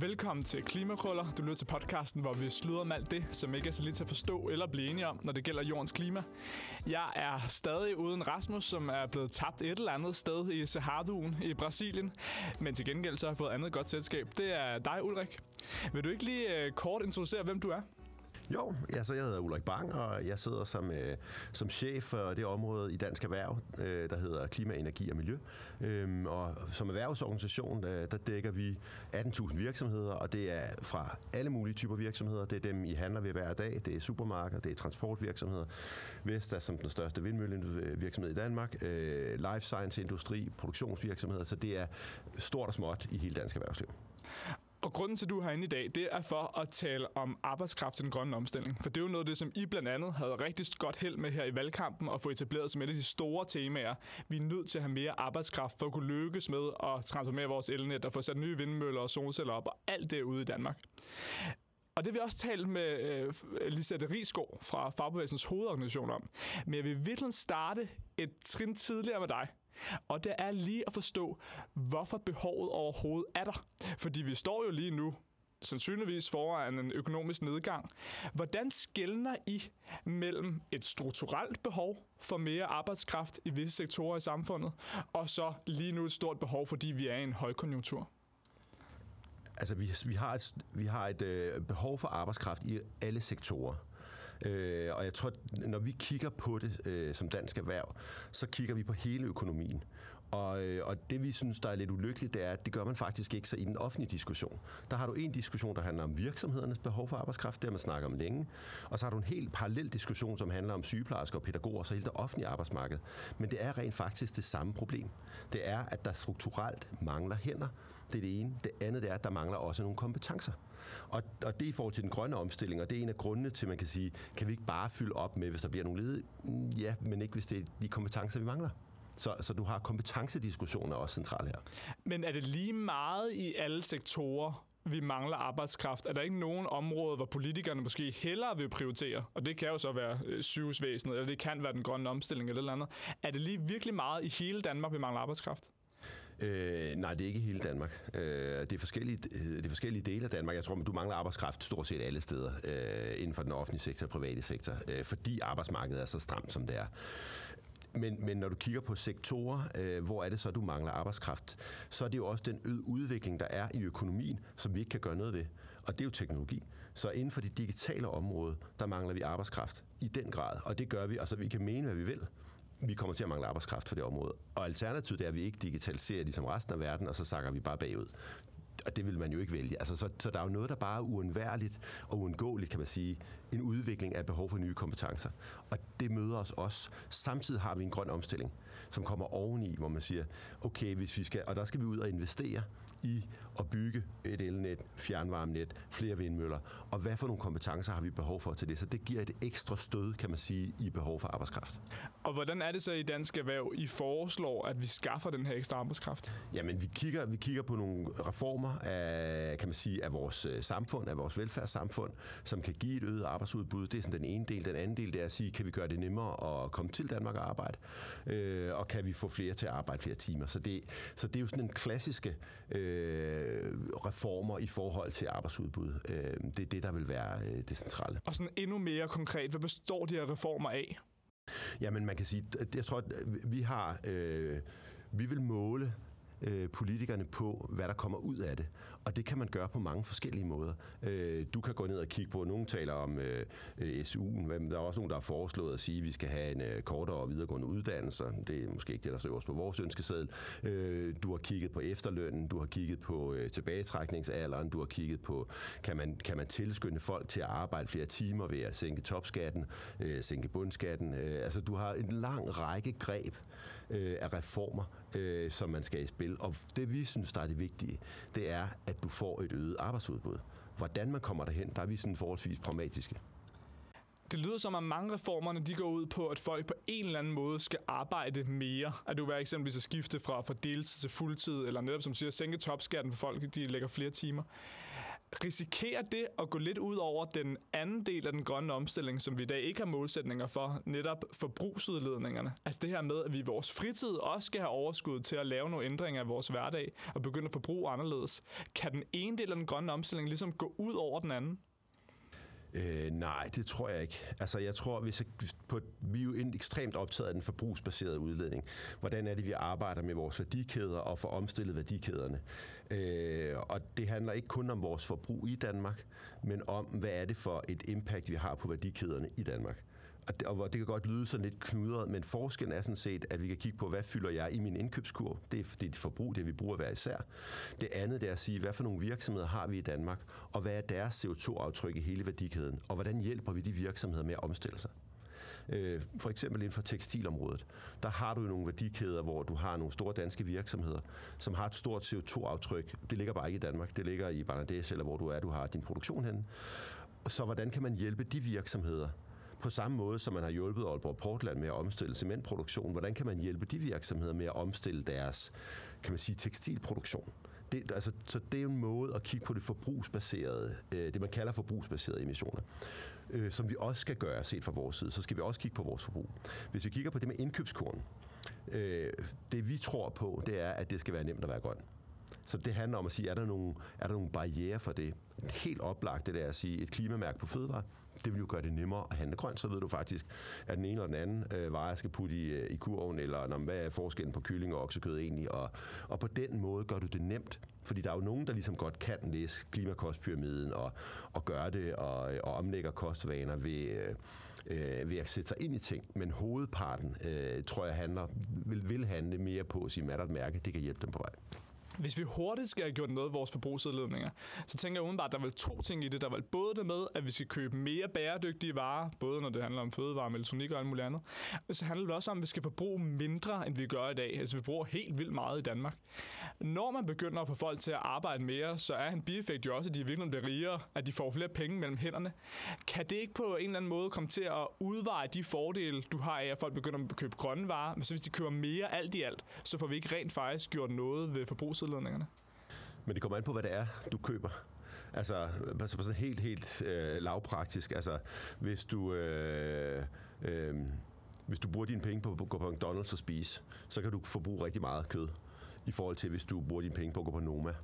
Velkommen til Klimakrøller. Du lytter til podcasten, hvor vi sluder om alt det, som ikke er så lige til at forstå eller blive enige om, når det gælder jordens klima. Jeg er stadig uden Rasmus, som er blevet tabt et eller andet sted i Saharduen i Brasilien. Men til gengæld så har jeg fået andet godt selskab. Det er dig, Ulrik. Vil du ikke lige øh, kort introducere, hvem du er? Jo, ja, så jeg hedder Ulrik Bang, og jeg sidder som, øh, som chef for det område i Dansk Erhverv, øh, der hedder Klima, Energi og Miljø. Øhm, og som erhvervsorganisation, der, der dækker vi 18.000 virksomheder, og det er fra alle mulige typer virksomheder. Det er dem, I handler ved hver dag. Det er supermarkeder, det er transportvirksomheder. Vestas som den største vindmøllevirksomhed i Danmark. Øh, life science industri, produktionsvirksomheder. Så det er stort og småt i hele dansk erhvervsliv. Og grunden til, at du er herinde i dag, det er for at tale om arbejdskraft til den grønne omstilling. For det er jo noget af det, som I blandt andet havde rigtig godt held med her i valgkampen og få etableret som et af de store temaer. Vi er nødt til at have mere arbejdskraft for at kunne lykkes med at transformere vores elnet og få sat nye vindmøller og solceller op og alt det ude i Danmark. Og det vil vi også tale med øh, Lisette Risgaard fra Fagbevægelsens hovedorganisation om. Men jeg vil virkelig starte et trin tidligere med dig. Og det er lige at forstå, hvorfor behovet overhovedet er der. Fordi vi står jo lige nu sandsynligvis foran en økonomisk nedgang. Hvordan skældner I mellem et strukturelt behov for mere arbejdskraft i visse sektorer i samfundet, og så lige nu et stort behov, fordi vi er i en højkonjunktur? Altså, vi, vi har et, vi har et øh, behov for arbejdskraft i alle sektorer. Øh, og jeg tror, når vi kigger på det øh, som dansk erhverv, så kigger vi på hele økonomien. Og, øh, og det vi synes, der er lidt ulykkeligt, det er, at det gør man faktisk ikke så i den offentlige diskussion. Der har du en diskussion, der handler om virksomhedernes behov for arbejdskraft, det har man snakket om længe. Og så har du en helt parallel diskussion, som handler om sygeplejersker og pædagoger, så hele det offentlige arbejdsmarked. Men det er rent faktisk det samme problem. Det er, at der strukturelt mangler hænder. Det er det ene. Det andet det er, at der mangler også nogle kompetencer. Og, og det er i forhold til den grønne omstilling, og det er en af grundene til, at man kan sige, kan vi ikke bare fylde op med, hvis der bliver nogle ledige? Mm, ja, men ikke hvis det er de kompetencer, vi mangler. Så, så du har kompetencediskussioner også centralt her. Men er det lige meget i alle sektorer, vi mangler arbejdskraft? Er der ikke nogen område, hvor politikerne måske hellere vil prioritere? Og det kan jo så være øh, sygehusvæsenet, eller det kan være den grønne omstilling eller noget andet. Er det lige virkelig meget i hele Danmark, vi mangler arbejdskraft? Øh, nej, det er ikke hele Danmark. Øh, det, er forskellige, det er forskellige dele af Danmark. Jeg tror, at du mangler arbejdskraft stort set alle steder øh, inden for den offentlige sektor og private sektor, øh, fordi arbejdsmarkedet er så stramt, som det er. Men, men når du kigger på sektorer, øh, hvor er det så, du mangler arbejdskraft, så er det jo også den øde udvikling, der er i økonomien, som vi ikke kan gøre noget ved. Og det er jo teknologi. Så inden for det digitale område, der mangler vi arbejdskraft i den grad. Og det gør vi, altså vi kan mene, hvad vi vil vi kommer til at mangle arbejdskraft for det område. Og alternativet er, at vi ikke digitaliserer ligesom resten af verden, og så sakker vi bare bagud og det vil man jo ikke vælge. Altså, så, så der er jo noget, der bare er uundværligt og uundgåeligt, kan man sige. En udvikling af behov for nye kompetencer. Og det møder os også. Samtidig har vi en grøn omstilling, som kommer oveni, hvor man siger, okay, hvis vi skal, og der skal vi ud og investere i at bygge et elnet, fjernvarmenet, flere vindmøller, og hvad for nogle kompetencer har vi behov for til det? Så det giver et ekstra stød, kan man sige, i behov for arbejdskraft. Og hvordan er det så i Dansk Erhverv, I foreslår, at vi skaffer den her ekstra arbejdskraft? Jamen, vi kigger, vi kigger på nogle reformer af, kan man sige, af vores øh, samfund, af vores velfærdssamfund, som kan give et øget arbejdsudbud. Det er sådan den ene del. Den anden del det er at sige, kan vi gøre det nemmere at komme til Danmark og arbejde? Øh, og kan vi få flere til at arbejde flere timer? Så det, så det er jo sådan en klassiske øh, reformer i forhold til arbejdsudbud. Øh, det er det, der vil være øh, det centrale. Og sådan endnu mere konkret, hvad består de her reformer af? Jamen, man kan sige, jeg tror, at vi har, øh, vi vil måle øh, politikerne på, hvad der kommer ud af det. Og det kan man gøre på mange forskellige måder. Øh, du kan gå ned og kigge på, nogen taler om øh, SU'en, men der er også nogen, der har foreslået at sige, at vi skal have en øh, kortere og videregående uddannelse. Det er måske ikke det, der står på vores ønskeseddel. Øh, du har kigget på efterlønnen, du har kigget på øh, tilbagetrækningsalderen, du har kigget på, kan man, kan man tilskynde folk til at arbejde flere timer ved at sænke topskatten, øh, sænke bundskatten. Øh, altså, du har en lang række greb øh, af reformer, øh, som man skal i spil. Og det vi synes, der er det vigtige, det er, at du får et øget arbejdsudbud. Hvordan man kommer derhen, der er vi sådan forholdsvis pragmatiske. Det lyder som, at mange reformerne de går ud på, at folk på en eller anden måde skal arbejde mere. At du vil eksempelvis at skifte fra, fra deltid til fuldtid, eller netop som siger, sænke topskatten for folk, de lægger flere timer risikerer det at gå lidt ud over den anden del af den grønne omstilling, som vi i dag ikke har målsætninger for, netop forbrugsudledningerne? Altså det her med, at vi i vores fritid også skal have overskud til at lave nogle ændringer i vores hverdag og begynde at forbruge anderledes. Kan den ene del af den grønne omstilling ligesom gå ud over den anden? Øh, nej, det tror jeg ikke. Altså, jeg tror, hvis jeg, på, vi er jo ekstremt optaget af den forbrugsbaserede udledning. Hvordan er det, vi arbejder med vores værdikæder og får omstillet værdikæderne? Øh, og det handler ikke kun om vores forbrug i Danmark, men om, hvad er det for et impact, vi har på værdikæderne i Danmark. Og det, og det kan godt lyde sådan lidt knudret, men forskellen er sådan set, at vi kan kigge på, hvad fylder jeg i min indkøbskur? Det er, det er forbrug, det vi bruger hver især. Det andet det er at sige, hvad for nogle virksomheder har vi i Danmark, og hvad er deres CO2-aftryk i hele værdikæden, og hvordan hjælper vi de virksomheder med at omstille sig? Øh, for eksempel inden for tekstilområdet, der har du jo nogle værdikæder, hvor du har nogle store danske virksomheder, som har et stort CO2-aftryk. Det ligger bare ikke i Danmark, det ligger i Bangladesh, eller hvor du er, du har din produktion henne. Så hvordan kan man hjælpe de virksomheder på samme måde, som man har hjulpet Aalborg Portland med at omstille cementproduktion, hvordan kan man hjælpe de virksomheder med at omstille deres kan man sige, tekstilproduktion? Det, altså, så det er en måde at kigge på det forbrugsbaserede, øh, det man kalder forbrugsbaserede emissioner, øh, som vi også skal gøre set fra vores side. Så skal vi også kigge på vores forbrug. Hvis vi kigger på det med indkøbskurven, øh, det vi tror på, det er, at det skal være nemt at være grøn. Så det handler om at sige, er der nogle, er der nogle barriere for det? Helt oplagt det der at sige, et klimamærke på fødevare, det vil jo gøre det nemmere at handle grønt, så ved du faktisk, at den ene eller den anden øh, vare skal putte i, øh, i kurven, eller når, hvad er forskellen på kylling og oksekød egentlig, og, og på den måde gør du det nemt, fordi der er jo nogen, der ligesom godt kan læse klimakostpyramiden og, og gøre det og, øh, og omlægger kostvaner ved, øh, øh, ved at sætte sig ind i ting. Men hovedparten, øh, tror jeg, handler, vil, vil handle mere på at sige, at mærke, det kan hjælpe dem på vej. Hvis vi hurtigt skal have gjort noget af vores forbrugsudledninger, så tænker jeg udenbart, at der er vel to ting i det. Der er vel både det med, at vi skal købe mere bæredygtige varer, både når det handler om fødevare, elektronik og alt muligt andet. Så handler det også om, at vi skal forbruge mindre, end vi gør i dag. Altså vi bruger helt vildt meget i Danmark. Når man begynder at få folk til at arbejde mere, så er en bieffekt jo også, at de virkelig bliver rigere, at de får flere penge mellem hænderne. Kan det ikke på en eller anden måde komme til at udveje de fordele, du har af, at folk begynder at købe grønne varer? Men så hvis de køber mere alt i alt, så får vi ikke rent faktisk gjort noget ved forbrugsudledningen udledningerne. Men det kommer an på, hvad det er, du køber. Altså, altså på sådan helt, helt øh, lavpraktisk. Altså, hvis du... Øh, øh, hvis du bruger dine penge på at gå på McDonald's og spise, så kan du forbruge rigtig meget kød i forhold til, hvis du bruger dine penge på at gå på Noma.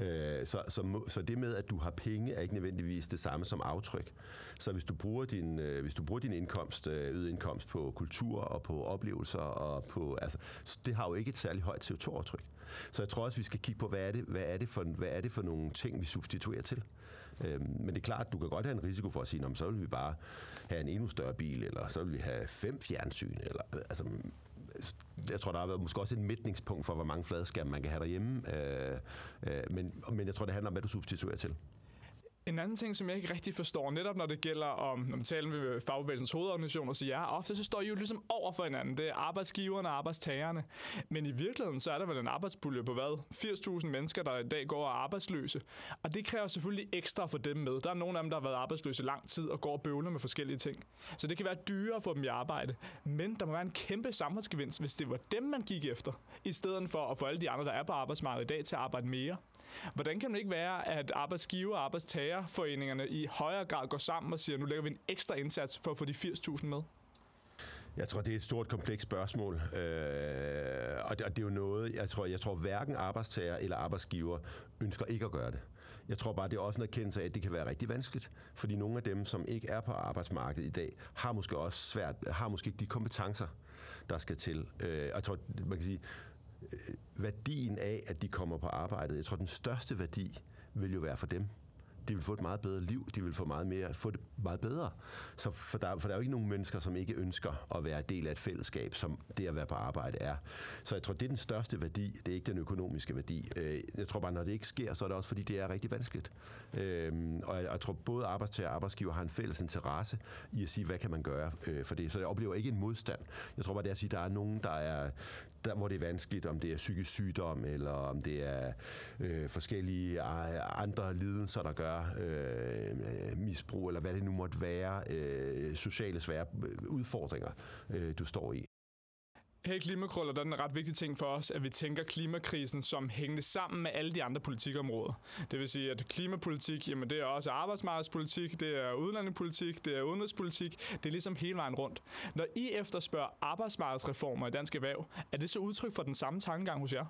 Øh, så, så, så det med, at du har penge, er ikke nødvendigvis det samme som aftryk. Så hvis du bruger din, øh, hvis du bruger din indkomst, øh, øget indkomst på kultur og på oplevelser, og på, altså, det har jo ikke et særligt højt CO2-aftryk. Så jeg tror også, vi skal kigge på, hvad er det, hvad er det, for, hvad er det for nogle ting, vi substituerer til. Øh, men det er klart, at du kan godt have en risiko for at sige, så vil vi bare have en endnu større bil, eller så vil vi have fem fjernsyn, eller altså, jeg tror, der har været måske også et mætningspunkt for, hvor mange fladskærme man kan have derhjemme. Øh, øh, men, men jeg tror, det handler om, hvad du substituerer til. En anden ting, som jeg ikke rigtig forstår, netop når det gælder om, når man taler med fagbevægelsens hovedorganisationer, så ja, ofte så står I jo ligesom over for hinanden. Det er arbejdsgiverne og arbejdstagerne. Men i virkeligheden, så er der vel en arbejdspulje på hvad? 80.000 mennesker, der i dag går og er arbejdsløse. Og det kræver selvfølgelig ekstra for dem med. Der er nogle af dem, der har været arbejdsløse lang tid og går og bøvler med forskellige ting. Så det kan være dyrere at få dem i arbejde. Men der må være en kæmpe samfundsgevinst, hvis det var dem, man gik efter, i stedet for at få alle de andre, der er på arbejdsmarkedet i dag, til at arbejde mere. Hvordan kan det ikke være, at arbejdsgiver og lærerforeningerne i højere grad går sammen og siger, nu lægger vi en ekstra indsats for at få de 80.000 med? Jeg tror, det er et stort, komplekst spørgsmål, øh, og, det, og det er jo noget, jeg tror, jeg tror hverken arbejdstager eller arbejdsgiver ønsker ikke at gøre det. Jeg tror bare, det er også en erkendelse af, at det kan være rigtig vanskeligt, fordi nogle af dem, som ikke er på arbejdsmarkedet i dag, har måske også svært, har måske ikke de kompetencer, der skal til. Øh, jeg tror, man kan sige, øh, værdien af, at de kommer på arbejdet. Jeg tror, den største værdi vil jo være for dem de vil få et meget bedre liv, de vil få meget mere, få det meget bedre. Så for der, for der er jo ikke nogen mennesker, som ikke ønsker at være del af et fællesskab, som det at være på arbejde er. Så jeg tror, det er den største værdi, det er ikke den økonomiske værdi. Øh, jeg tror bare, når det ikke sker, så er det også, fordi det er rigtig vanskeligt. Øhm, og jeg, tror, både arbejdstager og arbejdsgiver har en fælles interesse i at sige, hvad kan man gøre øh, for det. Så jeg oplever ikke en modstand. Jeg tror bare, det er at sige, at der er nogen, der er, der, hvor det er vanskeligt, om det er psykisk sygdom, eller om det er øh, forskellige øh, andre lidelser, der gør, øh, misbrug, eller hvad det nu måtte være, øh, sociale svære øh, udfordringer, øh, du står i. Her i Klimakrøller der er en ret vigtig ting for os, at vi tænker klimakrisen som hængende sammen med alle de andre politikområder. Det vil sige, at klimapolitik, jamen det er også arbejdsmarkedspolitik, det er udlandepolitik, det er udenrigspolitik, det er ligesom hele vejen rundt. Når I efterspørger arbejdsmarkedsreformer i dansk erhverv, er det så udtryk for den samme tankegang hos jer?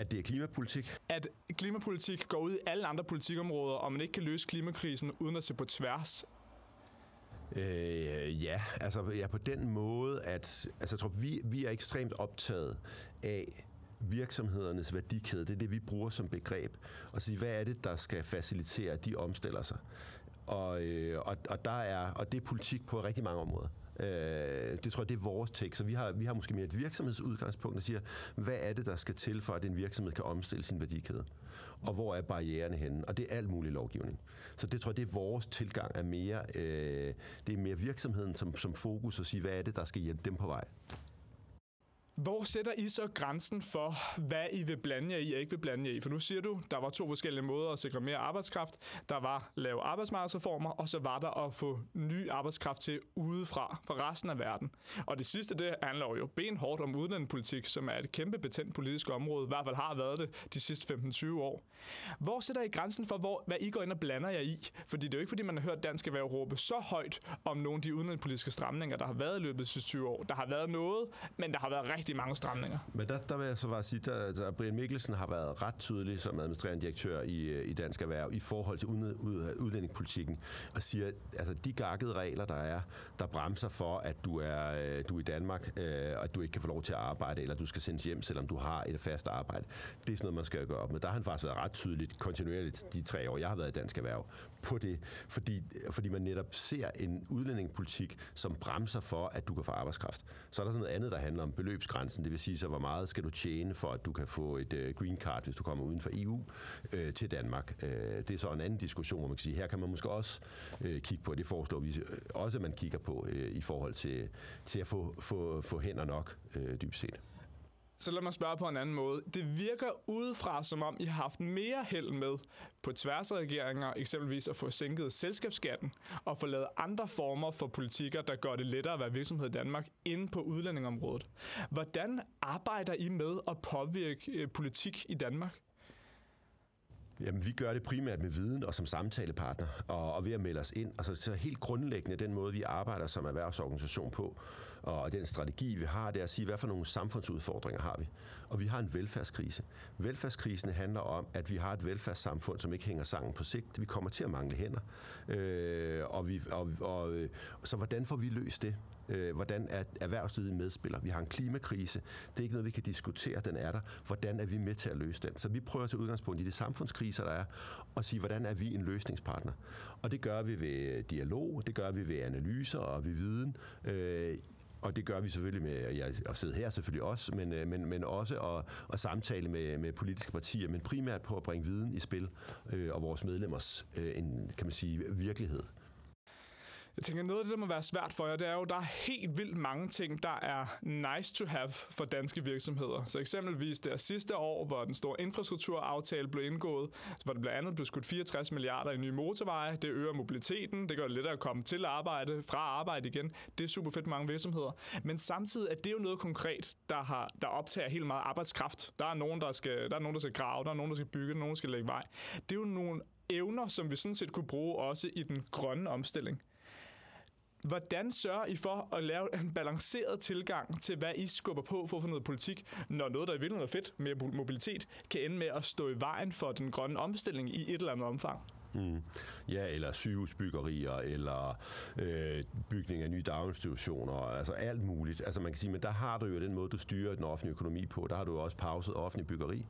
At det er klimapolitik? At klimapolitik går ud i alle andre politikområder, og man ikke kan løse klimakrisen uden at se på tværs Øh, ja, altså ja, på den måde, at altså, jeg tror, vi, vi er ekstremt optaget af virksomhedernes værdikæde. Det er det, vi bruger som begreb. Og sige, hvad er det, der skal facilitere, at de omstiller sig? Og, øh, og, og, der er, og det er politik på rigtig mange områder. Øh, det tror jeg, det er vores tekst. Så vi har, vi har måske mere et virksomhedsudgangspunkt, der siger, hvad er det, der skal til, for at en virksomhed kan omstille sin værdikæde? Og hvor er barriererne henne? Og det er alt mulig lovgivning. Så det tror jeg, det er vores tilgang er mere, øh, det er mere virksomheden som, som fokus og sige, hvad er det, der skal hjælpe dem på vej? Hvor sætter I så grænsen for, hvad I vil blande jer i og ikke vil blande jer i? For nu siger du, der var to forskellige måder at sikre mere arbejdskraft. Der var lave arbejdsmarkedsreformer, og så var der at få ny arbejdskraft til udefra, fra resten af verden. Og det sidste, det handler jo benhårdt om udenlandspolitik, som er et kæmpe betændt politisk område, i hvert fald har været det de sidste 15-20 år. Hvor sætter I grænsen for, hvor, hvad I går ind og blander jer i? Fordi det er jo ikke, fordi man har hørt Dansk Erhverv råbe så højt om nogle af de udenlandspolitiske stramninger, der har været i løbet af de sidste 20 år. Der har været noget, men der har været rigtig rigtig mange stramninger. Men der, der vil jeg så bare sige, altså, at altså, Brian Mikkelsen har været ret tydelig som administrerende direktør i, øh, i Dansk Erhverv i forhold til udlændingepolitikken, og siger, altså de gakkede regler, der er, der bremser for, at du er, øh, du er i Danmark, øh, og at du ikke kan få lov til at arbejde, eller du skal sendes hjem, selvom du har et fast arbejde. Det er sådan noget, man skal gøre op med. Der har han faktisk været ret tydeligt, kontinuerligt de tre år, jeg har været i Dansk Erhverv, på det, fordi, fordi man netop ser en udlændingepolitik, som bremser for, at du kan få arbejdskraft. Så er der sådan noget andet, der handler om grænsen. det vil sige så, hvor meget skal du tjene for, at du kan få et øh, green card, hvis du kommer uden for EU øh, til Danmark. Øh, det er så en anden diskussion, hvor man kan sige, her kan man måske også øh, kigge på, det foreslår vi øh, også, at man kigger på øh, i forhold til, til at få, få, få hænder nok, øh, dybest set. Så lad mig spørge på en anden måde. Det virker udefra, som om I har haft mere held med på tværs af regeringer, eksempelvis at få sænket selskabsskatten og få lavet andre former for politikker, der gør det lettere at være virksomhed i Danmark inde på udlændingområdet. Hvordan arbejder I med at påvirke øh, politik i Danmark? Jamen, vi gør det primært med viden og som samtalepartner, og, og ved at melde os ind. Altså, så helt grundlæggende den måde, vi arbejder som erhvervsorganisation på, og den strategi, vi har, det er at sige, hvad for nogle samfundsudfordringer har vi? Og vi har en velfærdskrise. Velfærdskrisen handler om, at vi har et velfærdssamfund, som ikke hænger sammen på sigt. Vi kommer til at mangle hænder. Øh, og vi, og, og, øh, så hvordan får vi løst det? Øh, hvordan er erhvervslivet medspiller? Vi har en klimakrise. Det er ikke noget, vi kan diskutere, den er der. Hvordan er vi med til at løse den? Så vi prøver at tage udgangspunkt i de samfundskriser, der er, og sige, hvordan er vi en løsningspartner? Og det gør vi ved dialog, det gør vi ved analyser og ved viden. Øh, og det gør vi selvfølgelig med ja, at sidde her selvfølgelig også, men, øh, men, men også at, at samtale med, med politiske partier, men primært på at bringe viden i spil øh, og vores medlemmers øh, en, kan man sige, virkelighed. Jeg tænker, noget af det, der må være svært for jer, det er jo, at der er helt vildt mange ting, der er nice to have for danske virksomheder. Så eksempelvis der sidste år, hvor den store infrastrukturaftale blev indgået, hvor det blandt andet blev skudt 64 milliarder i nye motorveje. Det øger mobiliteten, det gør det lettere at komme til arbejde, fra arbejde igen. Det er super fedt mange virksomheder. Men samtidig er det jo noget konkret, der, har, der optager helt meget arbejdskraft. Der er nogen, der skal, der er nogen, der skal grave, der er nogen, der skal bygge, der er nogen, der skal lægge vej. Det er jo nogle evner, som vi sådan set kunne bruge også i den grønne omstilling. Hvordan sørger I for at lave en balanceret tilgang til, hvad I skubber på for at få noget politik, når noget, der i virkeligheden er fedt med mobilitet, kan ende med at stå i vejen for den grønne omstilling i et eller andet omfang? Mm. Ja, eller sygehusbyggerier, eller øh, bygning af nye daginstitutioner, altså alt muligt. Altså man kan sige, men der har du jo den måde, du styrer den offentlige økonomi på. Der har du jo også pauset offentlig byggeri.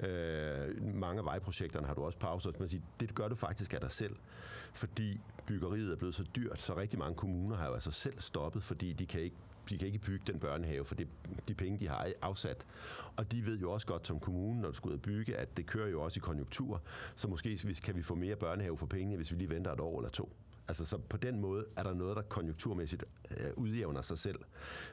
Øh, mange af vejprojekterne har du også pauset. Man siger, det gør du faktisk af dig selv, fordi byggeriet er blevet så dyrt, så rigtig mange kommuner har jo altså selv stoppet, fordi de kan ikke de kan ikke bygge den børnehave for det, de penge, de har afsat. Og de ved jo også godt som kommune, når du skal ud og bygge, at det kører jo også i konjunktur. Så måske kan vi få mere børnehave for pengene, hvis vi lige venter et år eller to. Altså, så på den måde er der noget, der konjunkturmæssigt øh, udjævner sig selv.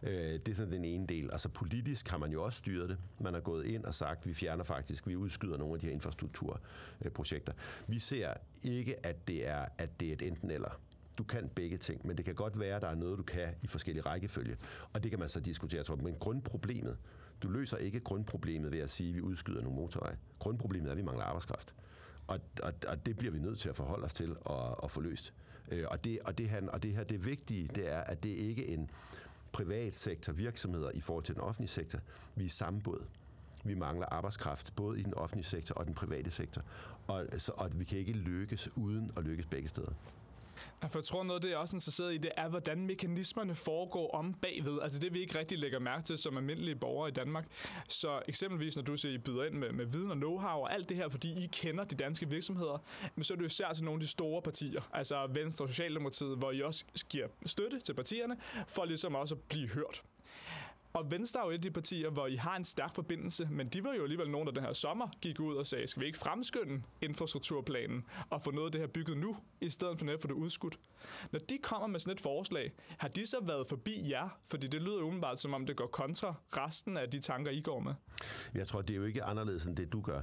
Øh, det er sådan den ene del. Og så politisk har man jo også styret det. Man har gået ind og sagt, vi fjerner faktisk, vi udskyder nogle af de her infrastrukturprojekter. Vi ser ikke, at det er, at det er et enten eller. Du kan begge ting, men det kan godt være, at der er noget, du kan i forskellige rækkefølge. Og det kan man så diskutere, tror. Men grundproblemet, du løser ikke grundproblemet ved at sige, at vi udskyder nogle motorveje. Grundproblemet er, at vi mangler arbejdskraft. Og, og, og det bliver vi nødt til at forholde os til og, og få løst. Øh, og, det, og, det, han, og det her, det vigtige, det er, at det ikke er en privat sektor virksomheder i forhold til den offentlige sektor. Vi er samme båd. Vi mangler arbejdskraft, både i den offentlige sektor og den private sektor. Og, så, og vi kan ikke lykkes uden at lykkes begge steder. For jeg tror, noget af det, jeg er også interesseret i, det er, hvordan mekanismerne foregår om bagved. Altså det, vi ikke rigtig lægger mærke til som almindelige borgere i Danmark. Så eksempelvis, når du siger, I byder ind med, med viden og know-how og alt det her, fordi I kender de danske virksomheder, men så er det jo især til nogle af de store partier, altså Venstre og Socialdemokratiet, hvor I også giver støtte til partierne, for ligesom også at blive hørt. Og Venstre er jo et af de partier, hvor I har en stærk forbindelse, men de var jo alligevel nogen, der den her sommer gik ud og sagde, skal vi ikke fremskynde infrastrukturplanen og få noget af det her bygget nu, i stedet for netop for det udskudt? Når de kommer med sådan et forslag, har de så været forbi jer? Fordi det lyder jo umiddelbart, som om det går kontra resten af de tanker, I går med. Jeg tror, det er jo ikke anderledes end det, du gør.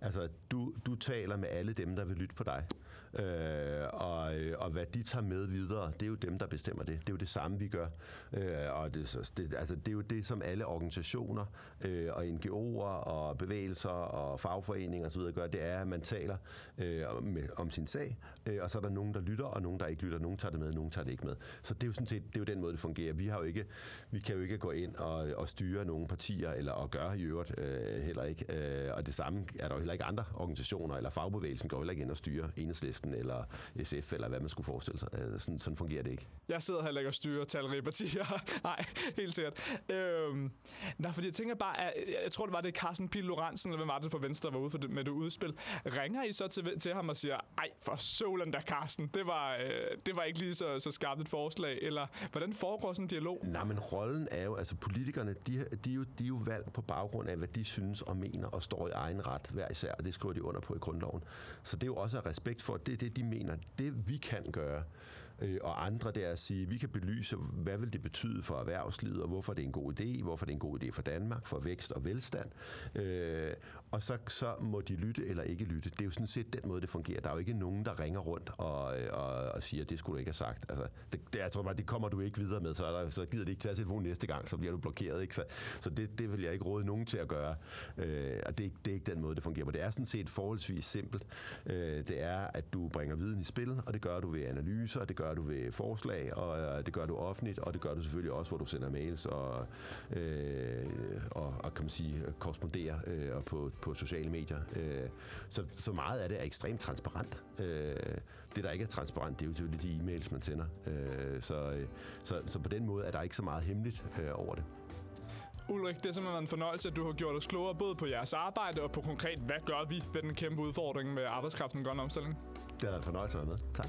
Altså, du, du taler med alle dem, der vil lytte på dig. Øh, og, øh, og hvad de tager med videre, det er jo dem, der bestemmer det. Det er jo det samme, vi gør. Øh, og det, det, altså, det er jo det, som alle organisationer øh, og NGO'er og bevægelser og fagforeninger osv. gør. Det er, at man taler øh, med, om sin sag, øh, og så er der nogen, der lytter, og nogen, der ikke lytter. Nogen tager det med, nogen tager det ikke med. Så det er jo sådan set det er jo den måde, det fungerer. Vi, har jo ikke, vi kan jo ikke gå ind og, og styre nogle partier, eller og gøre i øvrigt øh, heller ikke. Øh, og det samme er der jo heller ikke andre organisationer, eller fagbevægelsen går heller ikke ind og styre enhedslisten eller SF, eller hvad man skulle forestille sig. Øh, sådan, sådan fungerer det ikke. Jeg sidder heller ikke og styrer talrige partier. Nej, helt sikkert. Øhm, nej, fordi jeg tænker bare, at, jeg tror, det var det Carsten Pil Lorentzen, eller hvem var det for Venstre, der var ude for det, med det udspil. Ringer I så til, til ham og siger, ej, for solen der, Carsten, det var, øh, det var ikke lige så, så skarpt et forslag, eller hvordan foregår sådan en dialog? Nej, men rollen er jo, altså politikerne, de, de, er jo, de er jo valgt på baggrund af, hvad de synes og mener, og står i egen ret hver især, og det skriver de under på i grundloven. Så det er jo også respekt for, at det er det, de mener. Det vi kan gøre, øh, og andre, det er at sige, vi kan belyse, hvad vil det betyde for erhvervslivet, og hvorfor det er en god idé, hvorfor det er en god idé for Danmark, for vækst og velstand. Øh, og så, så må de lytte eller ikke lytte. Det er jo sådan set den måde, det fungerer. Der er jo ikke nogen, der ringer rundt og, øh, og, og siger, at det skulle du ikke have sagt. Altså, det, det, jeg tror bare, det kommer du ikke videre med, så, der, så gider det ikke tage telefonen næste gang, så bliver du blokeret. Ikke? Så, så det, det vil jeg ikke råde nogen til at gøre. Øh, og det, det er ikke den måde, det fungerer på. Det er sådan set forholdsvis simpelt. Øh, det er, at du bringer viden i spil, og det gør du ved analyser, og det gør du ved forslag, og øh, det gør du offentligt, og det gør du selvfølgelig også, hvor du sender mails og, øh, og, og kan man sige, korresponderer øh, på, på sociale medier. Øh, så, så meget af det er ekstremt transparent. Øh, det, der ikke er transparent, det er jo selvfølgelig de e-mails, man sender. Øh, så, øh, så, så på den måde er der ikke så meget hemmeligt øh, over det. Ulrik, det er simpelthen en fornøjelse, at du har gjort os klogere både på jeres arbejde og på konkret, hvad gør vi ved den kæmpe udfordring med arbejdskraften grønne omstilling. Det er en fornøjelse at være med. Tak.